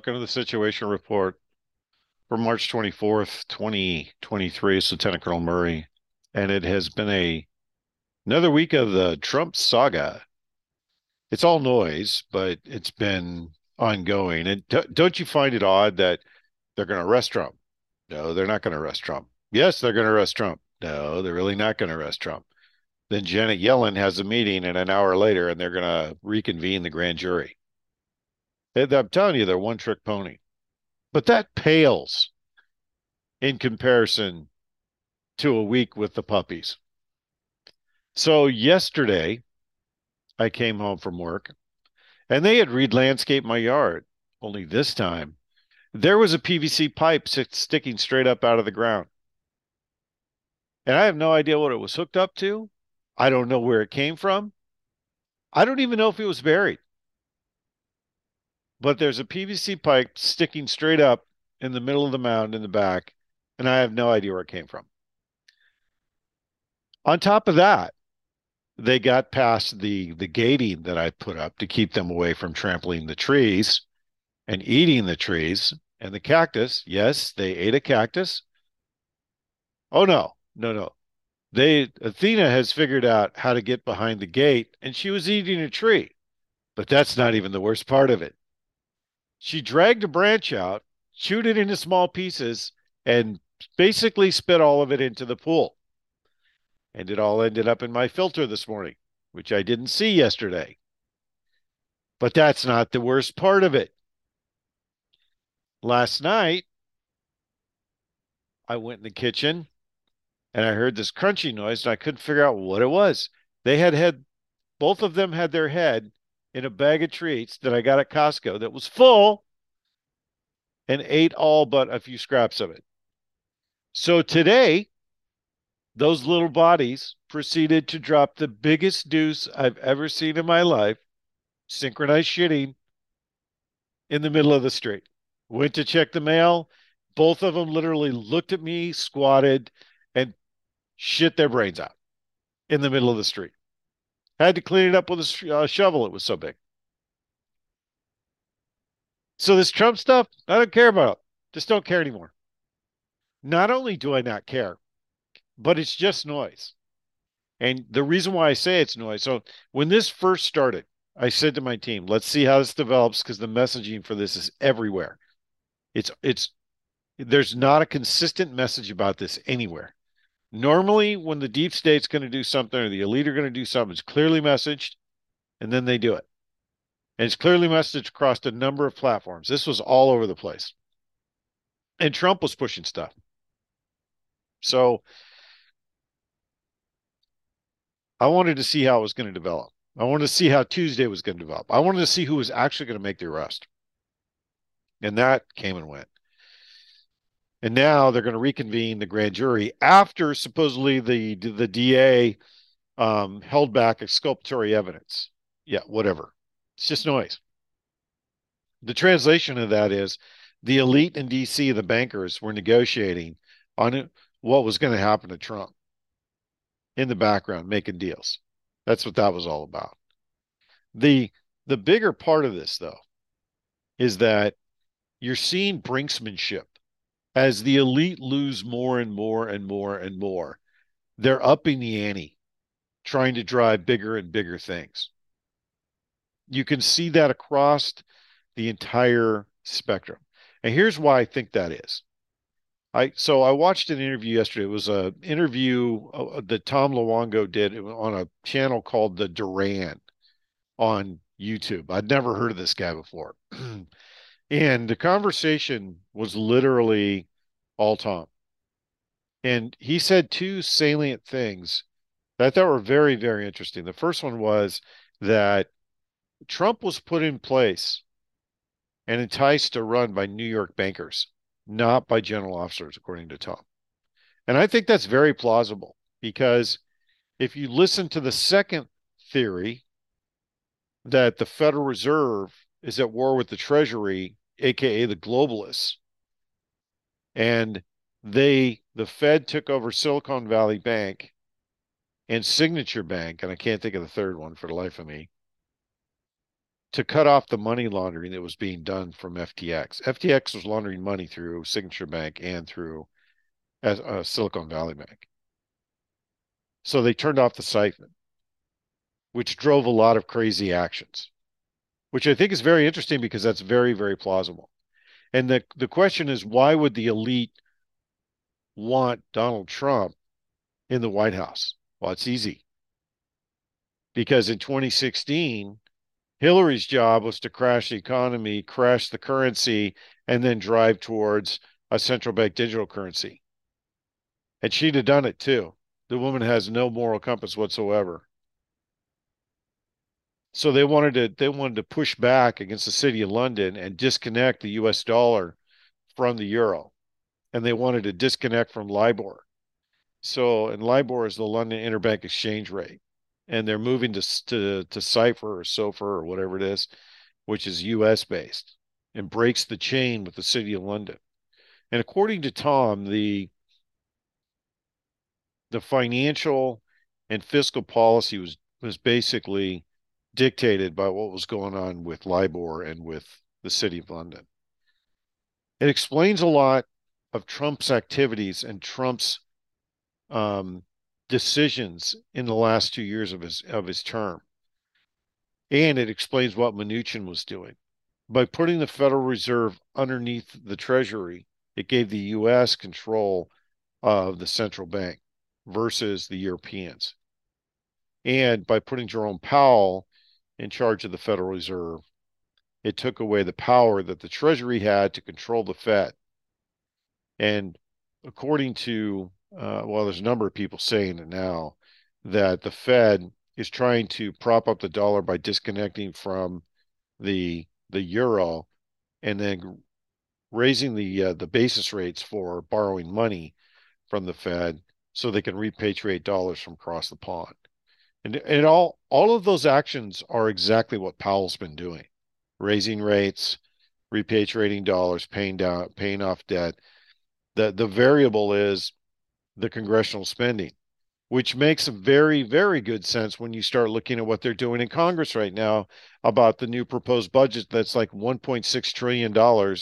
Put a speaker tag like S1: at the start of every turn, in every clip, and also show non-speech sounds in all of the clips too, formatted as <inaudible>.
S1: welcome to the Situation Report for March 24th, 2023. It's Lieutenant Colonel Murray, and it has been a another week of the Trump saga. It's all noise, but it's been ongoing. And don't you find it odd that they're going to arrest Trump? No, they're not going to arrest Trump. Yes, they're going to arrest Trump. No, they're really not going to arrest Trump. Then Janet Yellen has a meeting, and an hour later, and they're going to reconvene the grand jury. I'm telling you, they're one trick pony. But that pales in comparison to a week with the puppies. So yesterday, I came home from work and they had reed landscaped my yard. Only this time, there was a PVC pipe sticking straight up out of the ground. And I have no idea what it was hooked up to. I don't know where it came from. I don't even know if it was buried but there's a PVC pipe sticking straight up in the middle of the mound in the back, and I have no idea where it came from. On top of that, they got past the the gating that I put up to keep them away from trampling the trees and eating the trees and the cactus. Yes, they ate a cactus. Oh no, no, no. They Athena has figured out how to get behind the gate and she was eating a tree. But that's not even the worst part of it. She dragged a branch out, chewed it into small pieces, and basically spit all of it into the pool. And it all ended up in my filter this morning, which I didn't see yesterday. But that's not the worst part of it. Last night, I went in the kitchen and I heard this crunchy noise and I couldn't figure out what it was. They had had, both of them had their head in a bag of treats that I got at Costco that was full and ate all but a few scraps of it. So today, those little bodies proceeded to drop the biggest deuce I've ever seen in my life, synchronized shitting in the middle of the street. Went to check the mail. Both of them literally looked at me, squatted, and shit their brains out in the middle of the street. Had to clean it up with a uh, shovel. It was so big. So this Trump stuff, I don't care about. It. Just don't care anymore. Not only do I not care, but it's just noise. And the reason why I say it's noise. So when this first started, I said to my team, let's see how this develops because the messaging for this is everywhere. It's it's there's not a consistent message about this anywhere. Normally, when the deep state's going to do something or the elite are going to do something, it's clearly messaged and then they do it. And it's clearly messaged across a number of platforms. This was all over the place. And Trump was pushing stuff. So I wanted to see how it was going to develop. I wanted to see how Tuesday was going to develop. I wanted to see who was actually going to make the arrest. And that came and went. And now they're going to reconvene the grand jury after supposedly the the DA um, held back exculpatory evidence. Yeah, whatever. It's just noise. The translation of that is the elite in DC, the bankers, were negotiating on what was going to happen to Trump in the background, making deals. That's what that was all about. The the bigger part of this, though, is that you're seeing brinksmanship as the elite lose more and more and more and more, they're upping the ante, trying to drive bigger and bigger things. You can see that across the entire spectrum. And here's why I think that is. I so I watched an interview yesterday. It was a interview uh, that Tom Luongo did on a channel called The Duran on YouTube. I'd never heard of this guy before. <clears throat> And the conversation was literally all Tom. And he said two salient things that I thought were very, very interesting. The first one was that Trump was put in place and enticed to run by New York bankers, not by general officers, according to Tom. And I think that's very plausible because if you listen to the second theory that the Federal Reserve is at war with the Treasury aka the globalists. And they, the Fed took over Silicon Valley Bank and Signature Bank, and I can't think of the third one for the life of me. to cut off the money laundering that was being done from FTX. FTX was laundering money through Signature Bank and through uh, Silicon Valley Bank. So they turned off the siphon, which drove a lot of crazy actions, which I think is very interesting because that's very, very plausible. And the, the question is why would the elite want Donald Trump in the White House? Well, it's easy. Because in 2016, Hillary's job was to crash the economy, crash the currency, and then drive towards a central bank digital currency. And she'd have done it too. The woman has no moral compass whatsoever. So they wanted to they wanted to push back against the city of London and disconnect the US dollar from the euro. And they wanted to disconnect from LIBOR. So and LIBOR is the London Interbank Exchange Rate. And they're moving to to to Cipher or SOFR or whatever it is, which is US based and breaks the chain with the city of London. And according to Tom, the the financial and fiscal policy was was basically dictated by what was going on with LIBOR and with the City of London. It explains a lot of Trump's activities and Trump's um, decisions in the last two years of his of his term, and it explains what Mnuchin was doing by putting the Federal Reserve underneath the Treasury. It gave the U.S. control of the central bank versus the Europeans. And by putting Jerome Powell in charge of the Federal Reserve, it took away the power that the Treasury had to control the Fed. And according to, uh, well, there's a number of people saying it now that the Fed is trying to prop up the dollar by disconnecting from the the euro and then raising the uh, the basis rates for borrowing money from the Fed so they can repatriate dollars from across the pond. And, and all all of those actions are exactly what Powell's been doing. Raising rates, repatriating dollars, paying down paying off debt. The the variable is the congressional spending, which makes very, very good sense when you start looking at what they're doing in Congress right now about the new proposed budget that's like $1.6 trillion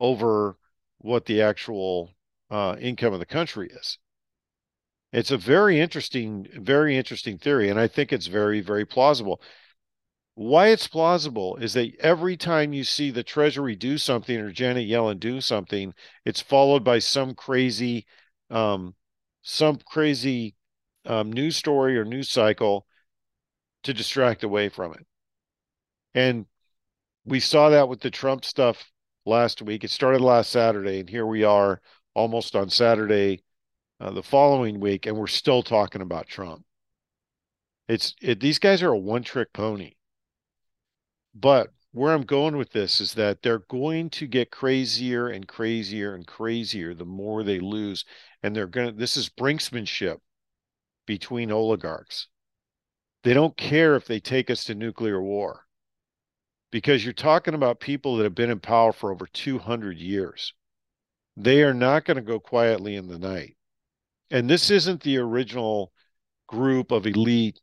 S1: over what the actual uh, income of the country is. It's a very interesting, very interesting theory, and I think it's very, very plausible. Why it's plausible is that every time you see the Treasury do something or Janet Yellen do something, it's followed by some crazy, um, some crazy um, news story or news cycle to distract away from it. And we saw that with the Trump stuff last week. It started last Saturday, and here we are almost on Saturday uh, the following week, and we're still talking about Trump. It's it, these guys are a one trick pony. But where I'm going with this is that they're going to get crazier and crazier and crazier the more they lose. And they're going to, this is brinksmanship between oligarchs. They don't care if they take us to nuclear war because you're talking about people that have been in power for over 200 years. They are not going to go quietly in the night and this isn't the original group of elite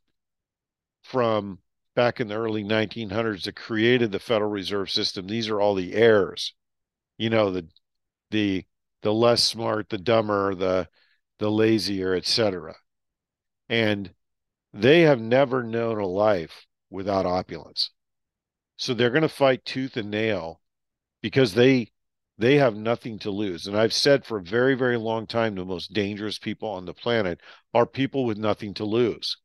S1: from back in the early 1900s that created the Federal Reserve System. These are all the heirs. You know, the the the less smart, the dumber, the the lazier, etc. And they have never known a life without opulence. So they're going to fight tooth and nail because they they have nothing to lose. And I've said for a very, very long time the most dangerous people on the planet are people with nothing to lose.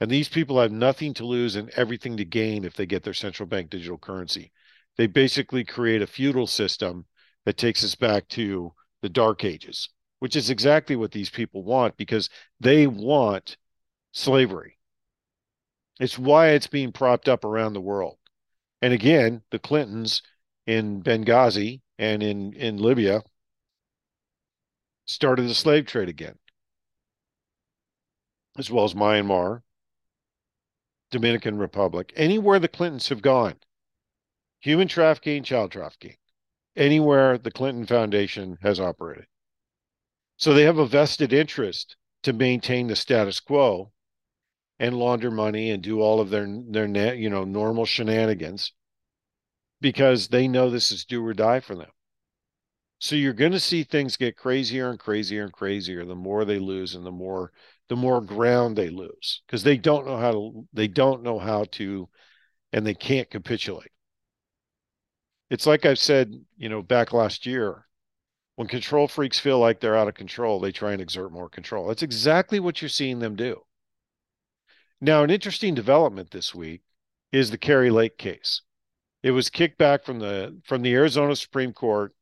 S1: And these people have nothing to lose and everything to gain if they get their central bank digital currency. They basically create a feudal system that takes us back to the dark ages, which is exactly what these people want because they want slavery. It's why it's being propped up around the world. And again, the Clintons in Benghazi and in, in Libya started the slave trade again, as well as Myanmar, Dominican Republic, anywhere the Clintons have gone, human trafficking, child trafficking, anywhere the Clinton Foundation has operated. So they have a vested interest to maintain the status quo. and launder money and do all of their their you know normal shenanigans because they know this is do or die for them. So you're going to see things get crazier and crazier and crazier the more they lose and the more the more ground they lose because they don't know how to they don't know how to and they can't capitulate. It's like I've said, you know, back last year, when control freaks feel like they're out of control, they try and exert more control. That's exactly what you're seeing them do. Now, an interesting development this week is the Kari Lake case. It was kicked back from the from the Arizona Supreme Court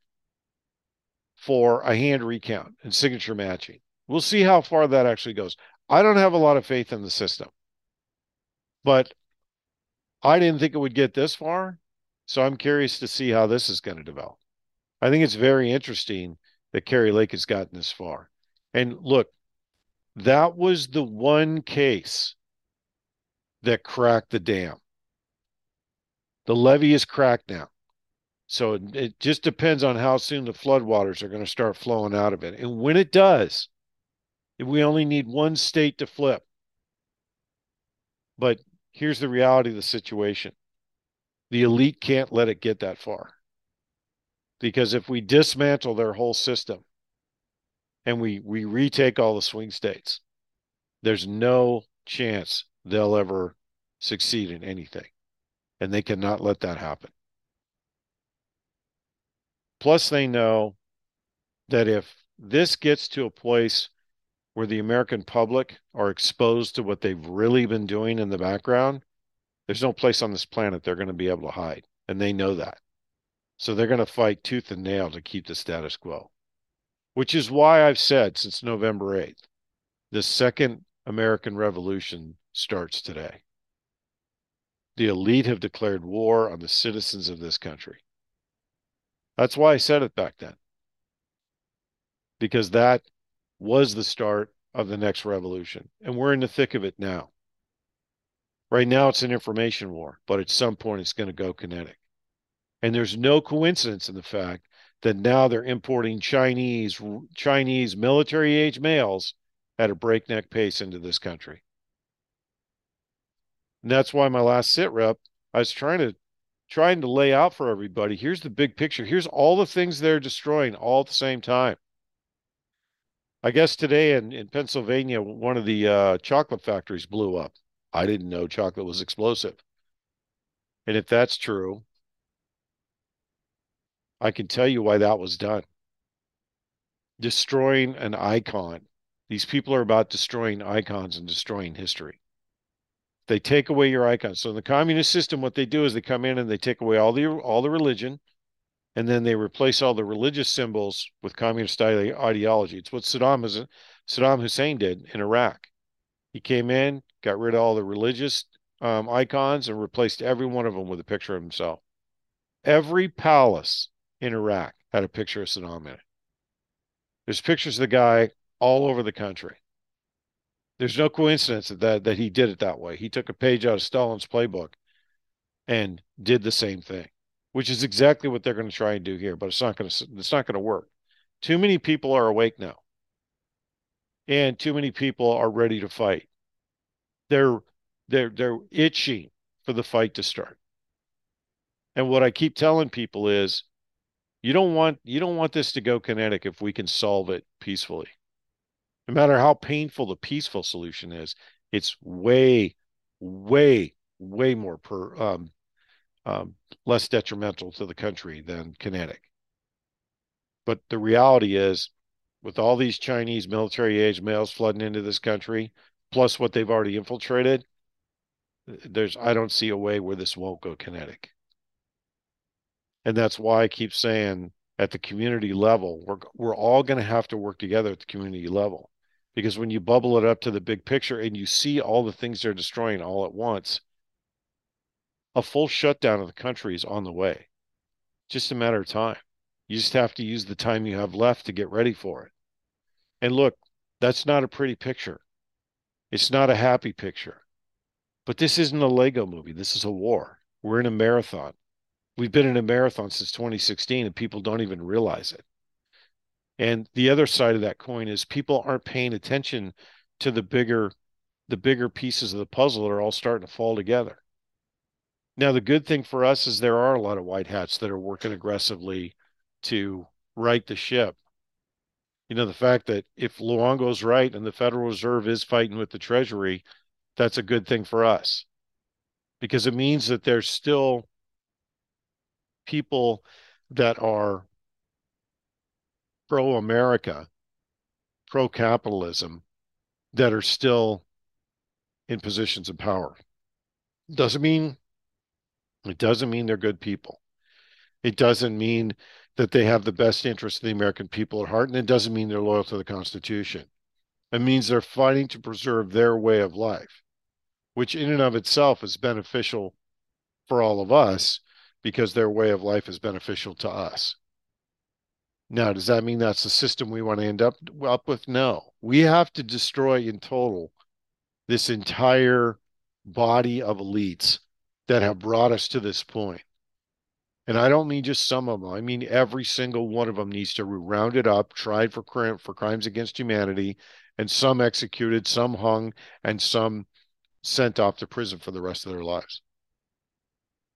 S1: for a hand recount and signature matching. We'll see how far that actually goes. I don't have a lot of faith in the system, but I didn't think it would get this far. So I'm curious to see how this is going to develop. I think it's very interesting that Kari Lake has gotten this far. And look, that was the one case that cracked the dam. The levee is cracked now. So it, just depends on how soon the floodwaters are going to start flowing out of it. And when it does, we only need one state to flip. But here's the reality of the situation the elite can't let it get that far. Because if we dismantle their whole system and we, we retake all the swing states, there's no chance they'll ever succeed in anything. And they cannot let that happen. Plus, they know that if this gets to a place where the American public are exposed to what they've really been doing in the background, there's no place on this planet they're going to be able to hide. And they know that. So they're going to fight tooth and nail to keep the status quo, which is why I've said since November 8th, the second American Revolution starts today. The elite have declared war on the citizens of this country. That's why I said it back then. Because that was the start of the next revolution. And we're in the thick of it now. Right now, it's an information war, but at some point, it's going to go kinetic. And there's no coincidence in the fact that now they're importing Chinese Chinese military age males at a breakneck pace into this country. And that's why my last sit rep, I was trying to trying to lay out for everybody. Here's the big picture. Here's all the things they're destroying all at the same time. I guess today in, in Pennsylvania, one of the uh, chocolate factories blew up. I didn't know chocolate was explosive. And if that's true, I can tell you why that was done. Destroying an icon. These people are about destroying icons and destroying history. They take away your icons. So in the communist system, what they do is they come in and they take away all the all the religion, and then they replace all the religious symbols with communist ideology. It's what Saddam Saddam Hussein did in Iraq. He came in, got rid of all the religious um, icons, and replaced every one of them with a picture of himself. Every palace in Iraq had a picture of Saddam in it. There's pictures of the guy all over the country. There's no coincidence that, that he did it that way. He took a page out of Stalin's playbook and did the same thing, which is exactly what they're going to try and do here. But it's not going to it's not going to work. Too many people are awake now, and too many people are ready to fight. They're they're they're itching for the fight to start. And what I keep telling people is you don't want you don't want this to go kinetic if we can solve it peacefully. No matter how painful the peaceful solution is, it's way, way, way more per um, um, less detrimental to the country than kinetic. But the reality is, with all these Chinese military age males flooding into this country, plus what they've already infiltrated, there's I don't see a way where this won't go kinetic. And that's why I keep saying at the community level, we're we're all going to have to work together at the community level. Because when you bubble it up to the big picture and you see all the things they're destroying all at once, a full shutdown of the country is on the way. Just a matter of time. You just have to use the time you have left to get ready for it. And look, that's not a pretty picture. It's not a happy picture. But this isn't a Lego movie. This is a war. We're in a marathon. We've been in a marathon since 2016 and people don't even realize it. And the other side of that coin is people aren't paying attention to the bigger the bigger pieces of the puzzle that are all starting to fall together. Now, the good thing for us is there are a lot of white hats that are working aggressively to right the ship. You know, the fact that if Luongo's right and the Federal Reserve is fighting with the Treasury, that's a good thing for us because it means that there's still people that are pro America, pro capitalism, that are still in positions of power. Doesn't mean it doesn't mean they're good people. It doesn't mean that they have the best interest of the American people at heart, and it doesn't mean they're loyal to the Constitution. It means they're fighting to preserve their way of life, which in and of itself is beneficial for all of us because their way of life is beneficial to us. Now, does that mean that's the system we want to end up up with? No. We have to destroy in total this entire body of elites that have brought us to this point. And I don't mean just some of them. I mean every single one of them needs to be rounded up, tried for crime, for crimes against humanity, and some executed, some hung, and some sent off to prison for the rest of their lives.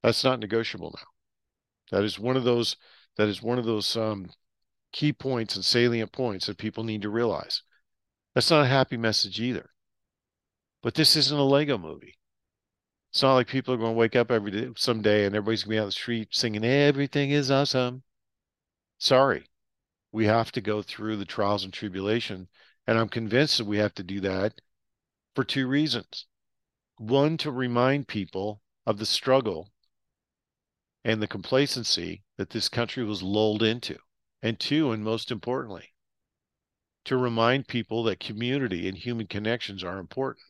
S1: That's not negotiable now. That is one of those that is one of those um, key points and salient points that people need to realize. That's not a happy message either. But this isn't a Lego movie. It's not like people are going to wake up every day someday and everybody's going to be out on the street singing everything is awesome. Sorry. We have to go through the trials and tribulation. And I'm convinced that we have to do that for two reasons. One, to remind people of the struggle and the complacency that this country was lulled into. And two, and most importantly, to remind people that community and human connections are important,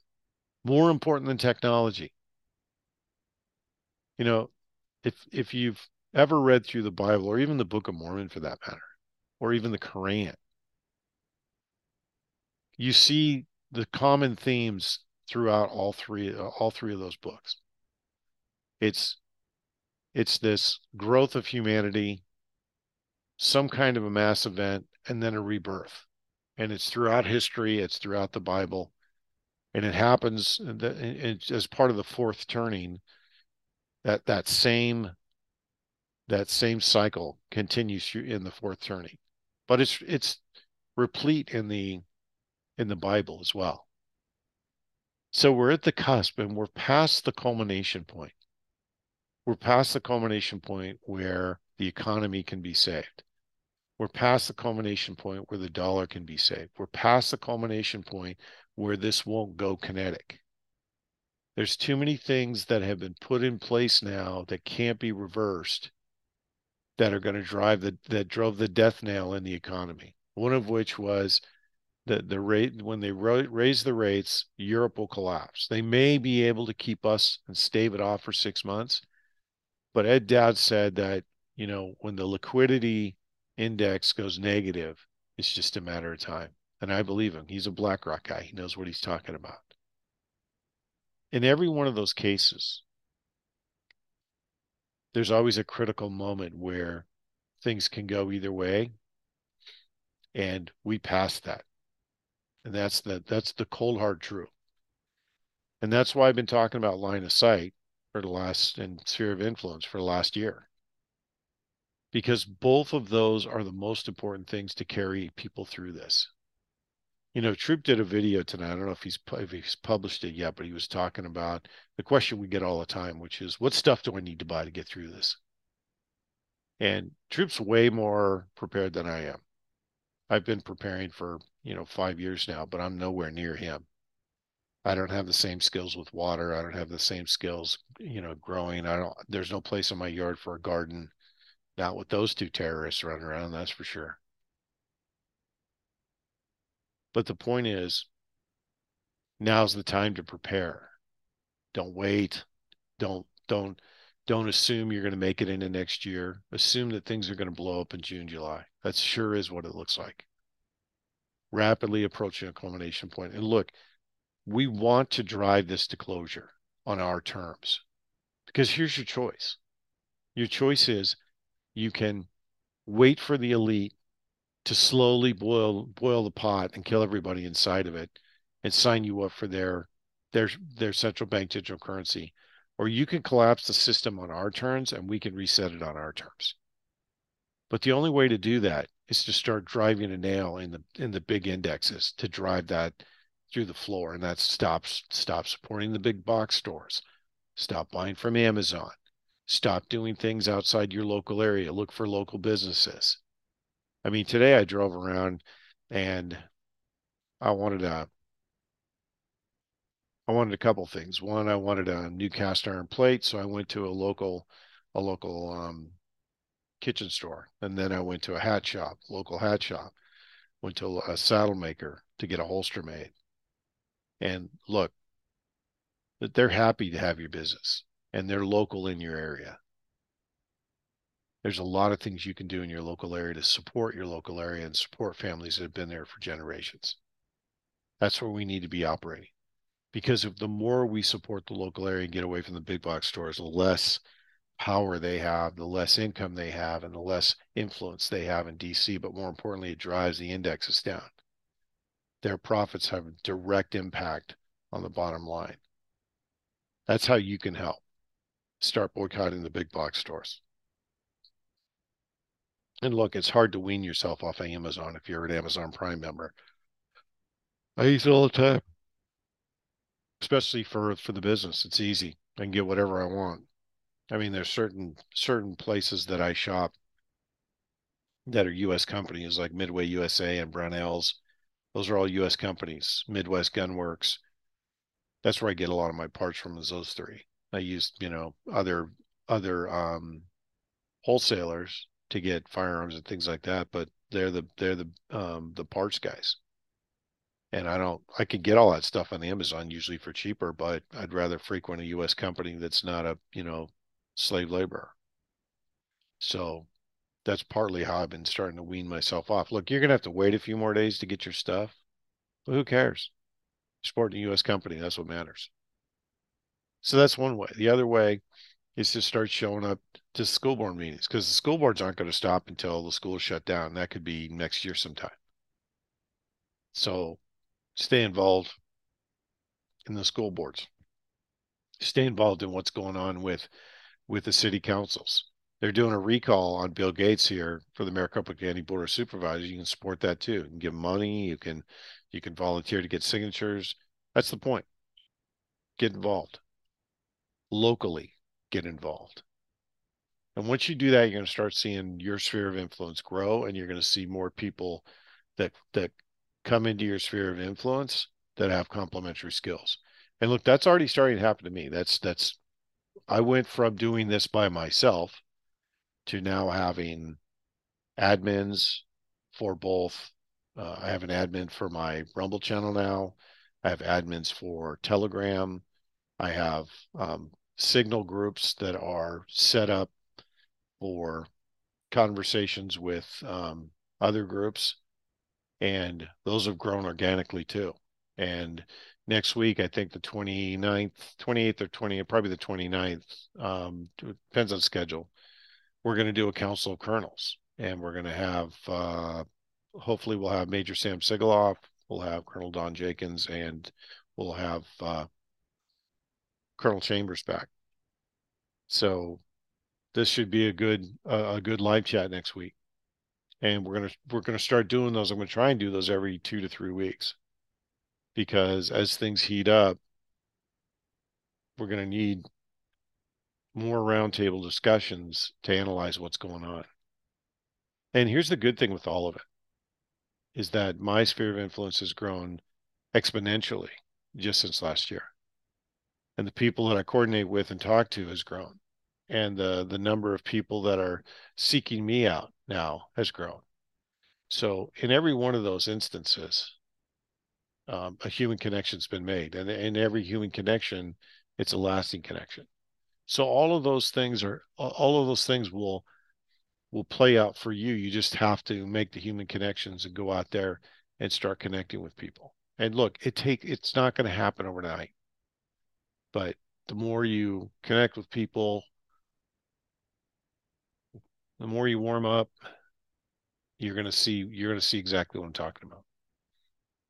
S1: more important than technology. You know, if if you've ever read through the Bible or even the Book of Mormon for that matter, or even the Quran, you see the common themes throughout all three all three of those books. It's it's this growth of humanity, some kind of a mass event, and then a rebirth. And it's throughout history, it's throughout the Bible. And it happens uh, as part of the fourth turning that that same that same cycle continues through in the fourth turning but it's it's replete in the in the bible as well so we're at the cusp and we're past the culmination point we're past the culmination point where the economy can be saved. We're past the culmination point where the dollar can be saved. We're past the culmination point where this won't go kinetic. There's too many things that have been put in place now that can't be reversed that are going to drive the that drove the death nail in the economy. One of which was the the rate when they raise the rates, Europe will collapse. They may be able to keep us and stave it off for six months, but Ed Dowd said that, you know, when the liquidity index goes negative, it's just a matter of time. And I believe him. He's a BlackRock guy. He knows what he's talking about. In every one of those cases, there's always a critical moment where things can go either way. And we passed that. And that's the that's the cold hard truth. And that's why I've been talking about line of sight for the last and sphere of influence for the last year. Because both of those are the most important things to carry people through this. You know, Troop did a video tonight. I don't know if he's if he's published it yet, but he was talking about the question we get all the time, which is, what stuff do I need to buy to get through this? And Troop's way more prepared than I am. I've been preparing for you know five years now, but I'm nowhere near him. I don't have the same skills with water. I don't have the same skills, you know, growing. I don't, there's no place in my yard for a garden. Not with those two terrorists running around, that's for sure. But the point is, now's the time to prepare. Don't wait. Don't, don't, don't assume you're going to make it into next year. Assume that things are going to blow up in June, July. That sure is what it looks like. Rapidly approaching a culmination point. And look, we want to drive this to closure on our terms. Because here's your choice. Your choice is you can wait for the elite to slowly boil boil the pot and kill everybody inside of it and sign you up for their their their central bank digital currency, or you can collapse the system on our terms and we can reset it on our terms. But the only way to do that is to start driving a nail in the in the big indexes to drive that through the floor, and that stops stop supporting the big box stores, stop buying from Amazon, stop doing things outside your local area, look for local businesses. I mean, today I drove around and I wanted a I wanted a couple things. One, I wanted a new cast iron plate, so I went to a local a local um, kitchen store, and then I went to a hat shop, local hat shop. Went to a saddle maker to get a holster made. And look, that they're happy to have your business and they're local in your area. There's a lot of things you can do in your local area to support your local area and support families that have been there for generations. That's where we need to be operating because if the more we support the local area and get away from the big box stores, the less power they have, the less income they have, and the less influence they have in DC. But more importantly, it drives the indexes down. Their profits have a direct impact on the bottom line. That's how you can help. Start boycotting the big box stores. And look, it's hard to wean yourself off of Amazon if you're an Amazon Prime member. I use it all the time especially for for the business. It's easy. I can get whatever I want. I mean, there's certain certain places that I shop that are U.S. companies like Midway USA and Brownells. Those are all U.S. companies. Midwest Gunworks. That's where I get a lot of my parts from. Is those three. I use you know other other um, wholesalers to get firearms and things like that, but they're the they're the um, the parts guys and I don't I could get all that stuff on Amazon usually for cheaper, but I'd rather frequent a US company that's not a, you know, slave labor. So that's partly how I've been starting to wean myself off. Look, you're gonna have to wait a few more days to get your stuff. But who cares? Supporting a US company, that's what matters. So that's one way. The other way is to start showing up to school board meetings because the school boards aren't going to stop until the school is shut down. That could be next year sometime. So stay involved in the school boards stay involved in what's going on with with the city councils they're doing a recall on bill gates here for the maricopa county board of supervisors. You can support that too. You can give money. You can you can volunteer to get signatures. That's the point. Get involved. Locally get involved. And once you do that you're going to start seeing your sphere of influence grow and you're going to see more people that that come into your sphere of influence that have complementary skills. And look, that's already starting to happen to me. That's that's I went from doing this by myself to now having admins for both. Uh, I have an admin for my Rumble channel now. I have admins for Telegram. I have um, signal groups that are set up for conversations with um, other groups and those have grown organically too. And next week, I think the 29th, 28th or 20th, probably the 29th, um, depends on schedule. We're going to do a council of colonels and we're going to have, uh, hopefully we'll have Major Sam Sigaloff, we'll have Colonel Don Jenkins, and we'll have uh, Colonel Chambers back. So this should be a good, uh, a good live chat next week and we're gonna we're gonna start doing those. I'm gonna try and do those every two to three weeks, because as things heat up, we're gonna need more roundtable discussions to analyze what's going on. And here's the good thing with all of it is that my sphere of influence has grown exponentially just since last year. And the people that I coordinate with and talk to has grown. And the the number of people that are seeking me out now has grown. So in every one of those instances, um, a human connection's been made, and in every human connection, it's a lasting connection. So all of those things are all of those things will will play out for you. You just have to make the human connections and go out there and start connecting with people. And look, it take it's not going to happen overnight. But the more you connect with people, the more you warm up, you're going to see you're going to see exactly what I'm talking about.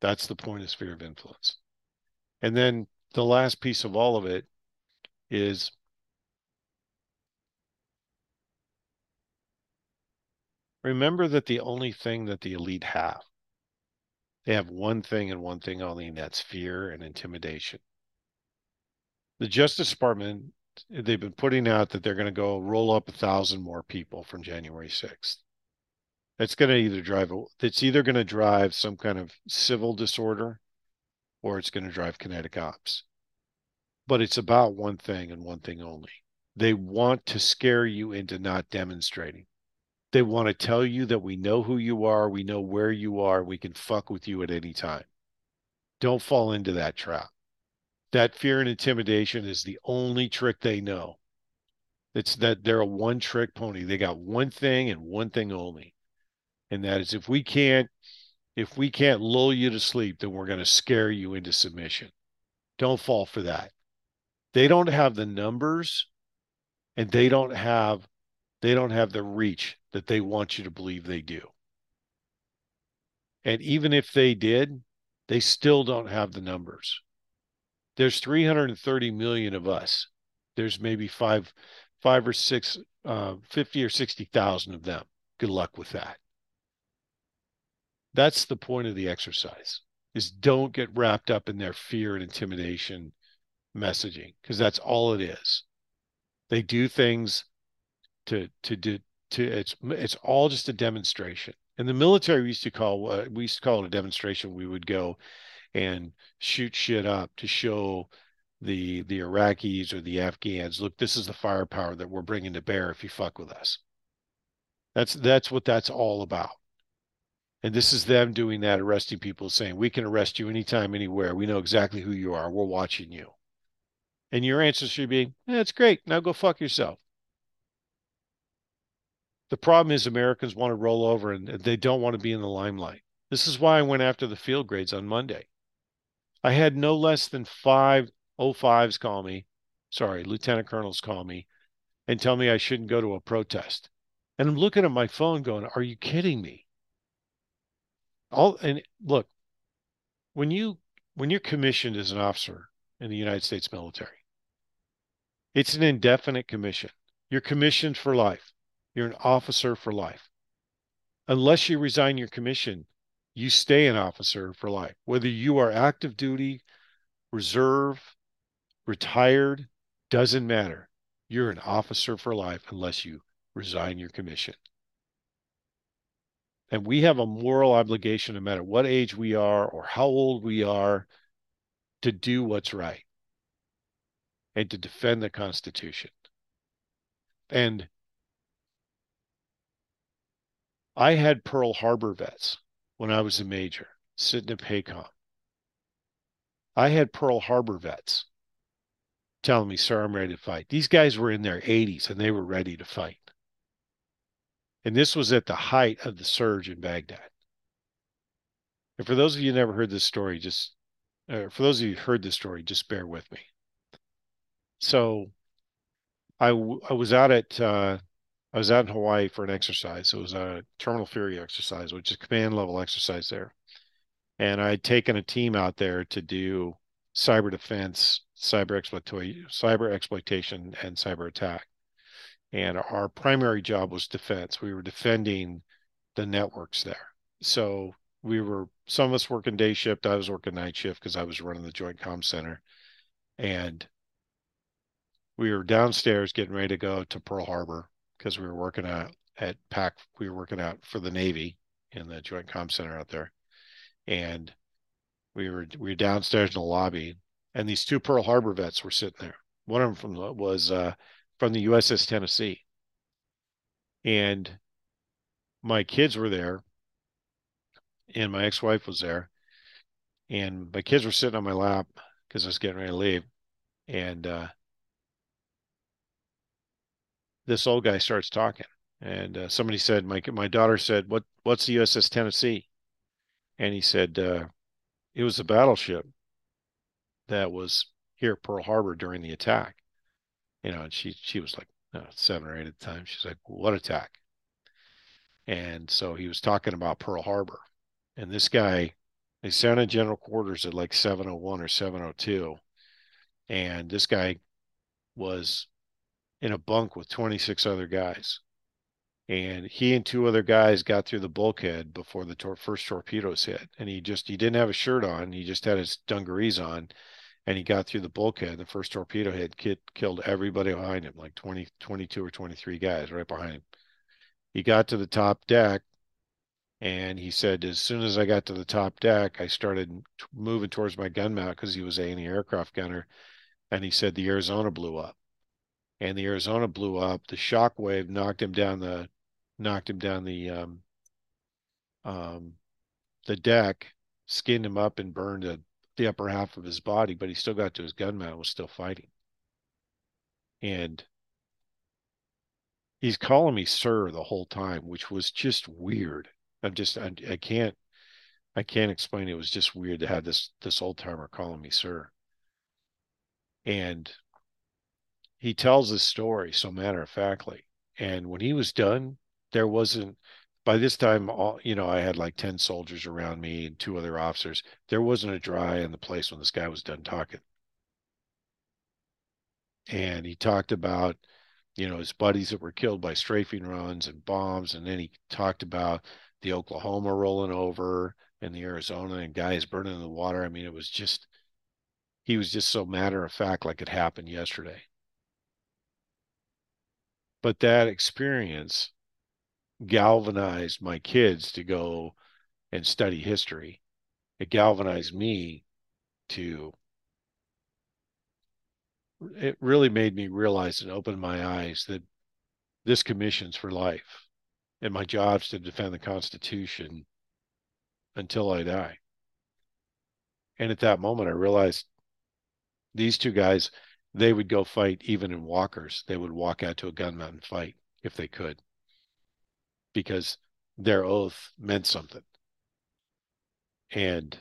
S1: That's the point of sphere of influence. And then the last piece of all of it is remember that the only thing that the elite have, they have one thing and one thing only, and that's fear and intimidation. The Justice Department, they've been putting out that they're going to go roll up a thousand more people from January 6th. It's going to either drive, it's either going to drive some kind of civil disorder or it's going to drive kinetic ops. But it's about one thing and one thing only. They want to scare you into not demonstrating. They want to tell you that we know who you are, we know where you are, we can fuck with you at any time. Don't fall into that trap. That fear and intimidation is the only trick they know. It's that they're a one trick pony. They got one thing and one thing only. And that is if we can't if we can't lull you to sleep, then we're going to scare you into submission. Don't fall for that. They don't have the numbers and they don't have they don't have the reach that they want you to believe they do. And even if they did, they still don't have the numbers. There's 330 million of us. There's maybe five, five or six, uh, 50 or 60,000 of them. Good luck with that. That's the point of the exercise is don't get wrapped up in their fear and intimidation messaging because that's all it is. They do things to to do to it's it's all just a demonstration. In the military, we used to call uh, we used to call it a demonstration. We would go and shoot shit up to show the the Iraqis or the Afghans, look, this is the firepower that we're bringing to bear if you fuck with us. That's that's what that's all about. And this is them doing that, arresting people, saying, we can arrest you anytime, anywhere. We know exactly who you are. We're watching you. And your answer should be, that's eh, great. Now go fuck yourself. The problem is Americans want to roll over and they don't want to be in the limelight. This is why I went after the field grades on Monday. I had no less than five 05s call me, sorry, lieutenant colonels call me and tell me I shouldn't go to a protest. And I'm looking at my phone going, are you kidding me? All and look, when you when you're commissioned as an officer in the United States military, it's an indefinite commission. You're commissioned for life. You're an officer for life. Unless you resign your commission, you stay an officer for life. Whether you are active duty, reserve, retired, doesn't matter. You're an officer for life unless you resign your commission. And we have a moral obligation, no matter what age we are or how old we are, to do what's right and to defend the Constitution. And I had Pearl Harbor vets when I was a major sitting at PACOM. I had Pearl Harbor vets telling me, sir, I'm ready to fight. These guys were in their 80s and they were ready to fight. And this was at the height of the surge in Baghdad. And for those of you who never heard this story, just uh, for those of you who heard this story, just bear with me. So I, I was out at uh, I was out in Hawaii for an exercise. It was a terminal fury exercise, which is command level exercise there. And I had taken a team out there to do cyber defense, cyber exploitation, cyber exploitation, and cyber attack. And our primary job was defense. We were defending the networks there. So we were some of us working day shift. I was working night shift because I was running the Joint Com Center, and we were downstairs getting ready to go to Pearl Harbor because we were working out at PAC. We were working out for the Navy in the Joint Com Center out there, and we were we were downstairs in the lobby, and these two Pearl Harbor vets were sitting there. One of them from the, was uh, from the USS Tennessee, and my kids were there, and my ex-wife was there, and my kids were sitting on my lap because I was getting ready to leave, and uh, this old guy starts talking, and uh, somebody said, "My my daughter said, what what's the USS Tennessee?" And he said, uh, "It was a battleship that was here at Pearl Harbor during the attack." You know, and she she was like uh, seven or eight at the time. She's like, "What attack?" And so he was talking about Pearl Harbor, and this guy, they in general quarters at like 701 or 702, And this guy was in a bunk with 26 other guys. And he and two other guys got through the bulkhead before the tor- first torpedoes hit. And he just, he didn't have a shirt on. He just had his dungarees on and he got through the bulkhead. The first torpedo hit kid, killed everybody behind him, like 20, 22 or 23 guys right behind him. He got to the top deck and he said, as soon as I got to the top deck, I started moving towards my gun mount because he was a aircraft gunner. And he said the Arizona blew up. And the Arizona blew up. The shock wave knocked him down the knocked him down the um, um, the deck, skinned him up and burned a, the upper half of his body, but he still got to his gun mount was still fighting. And he's calling me sir the whole time, which was just weird. I'm just I, I can't I can't explain. It was just weird to have this this old timer calling me sir. And he tells his story so matter of factly. And when he was done, there wasn't by this time all you know i had like 10 soldiers around me and two other officers there wasn't a dry in the place when this guy was done talking and he talked about you know his buddies that were killed by strafing runs and bombs and then he talked about the oklahoma rolling over and the arizona and guys burning in the water i mean it was just he was just so matter of fact like it happened yesterday but that experience galvanized my kids to go and study history. It galvanized me to, it really made me realize and open my eyes that this commission's for life and my job's to defend the Constitution until I die. And at that moment, I realized these two guys, they would go fight even in walkers. They would walk out to a gun mount and fight if they could because their oath meant something. And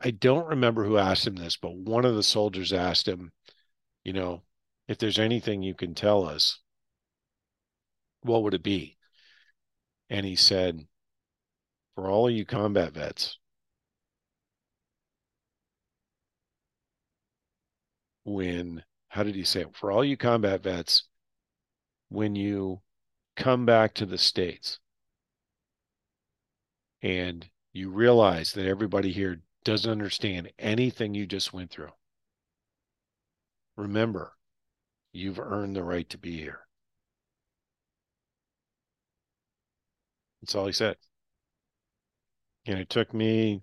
S1: I don't remember who asked him this, but one of the soldiers asked him, you know, if there's anything you can tell us, what would it be? And he said, for all of you combat vets, when, how did he say it? For all you combat vets, when you come back to the States and you realize that everybody here doesn't understand anything you just went through. Remember, you've earned the right to be here. That's all he said. And it took me,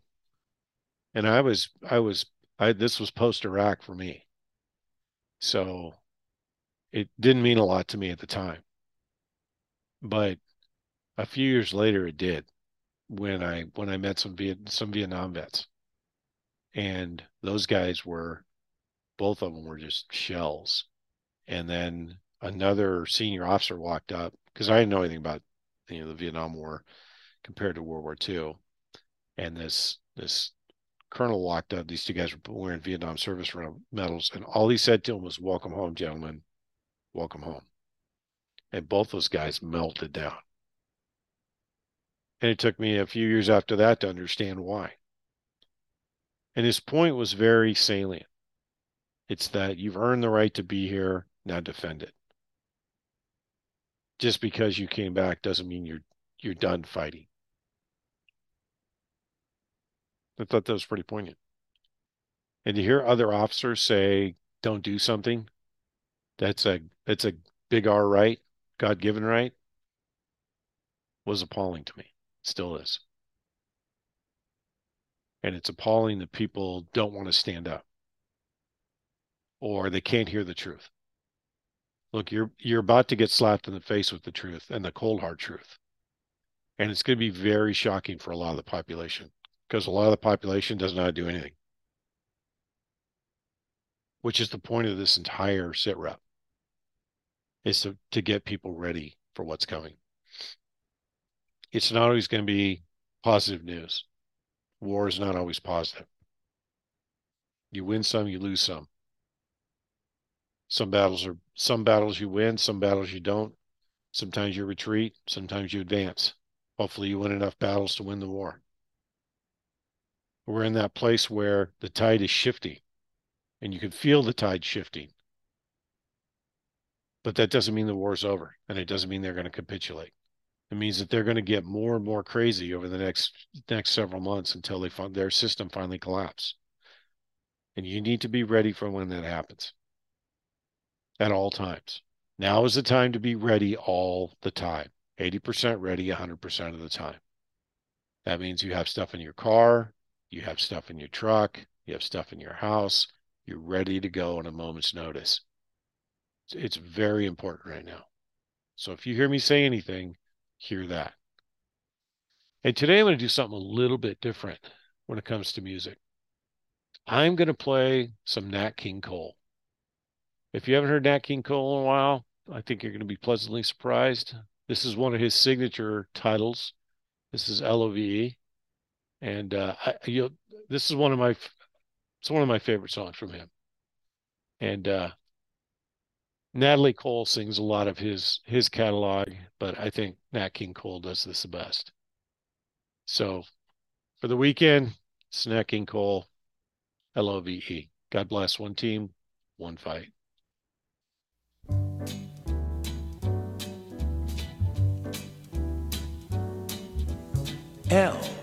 S1: and I was, I was, I, this was post Iraq for me. So it didn't mean a lot to me at the time. But a few years later it did when I when I met some Viet, some Vietnam vets. And those guys were both of them were just shells. And then another senior officer walked up because I didn't know anything about you know the Vietnam War compared to World War II. And this this colonel locked up. Uh, these two guys were wearing Vietnam service medals, and all he said to them was, "Welcome home, gentlemen welcome home. And both those guys melted down. And it took me a few years after that to understand why. And his point was very salient. It's that you've earned the right to be here, now defend it. Just because you came back doesn't mean you're you're done fighting. I thought that was pretty poignant. And to hear other officers say, don't do something, that's a that's a big R right, God given right, was appalling to me. Still is. And it's appalling that people don't want to stand up or they can't hear the truth. Look, you're you're about to get slapped in the face with the truth and the cold hard truth. And it's going to be very shocking for a lot of the population because a lot of the population how to do anything. Which is the point of this entire sit rep is to, to get people ready for what's coming. It's not always going to be positive news. War is not always positive. You win some, you lose some. Some battles are some battles you win, some battles you don't. Sometimes you retreat, sometimes you advance. Hopefully you win enough battles to win the war. We're in that place where the tide is shifting and you can feel the tide shifting. But that doesn't mean the war's over and it doesn't mean they're going to capitulate. It means that they're going to get more and more crazy over the next next several months until they find their system finally collapse. And you need to be ready for when that happens at all times. Now is the time to be ready all the time. 80% ready 100% of the time. That means you have stuff in your car, you have stuff in your truck, you have stuff in your house, you're ready to go on a moment's notice. It's very important right now. So if you hear me say anything, hear that. And today I'm going to do something a little bit different when it comes to music. I'm going to play some Nat King Cole. If you haven't heard Nat King Cole in a while, I think you're going to be pleasantly surprised. This is one of his signature titles. This is L-O-V-E. And uh, I, you this is one of my it's one of my favorite songs from him. And uh, Natalie Cole sings a lot of his his catalog, but I think Nat King Cole does this the best. So for the weekend, it's Nat King Cole, L O V E. God bless one team, one fight.
S2: L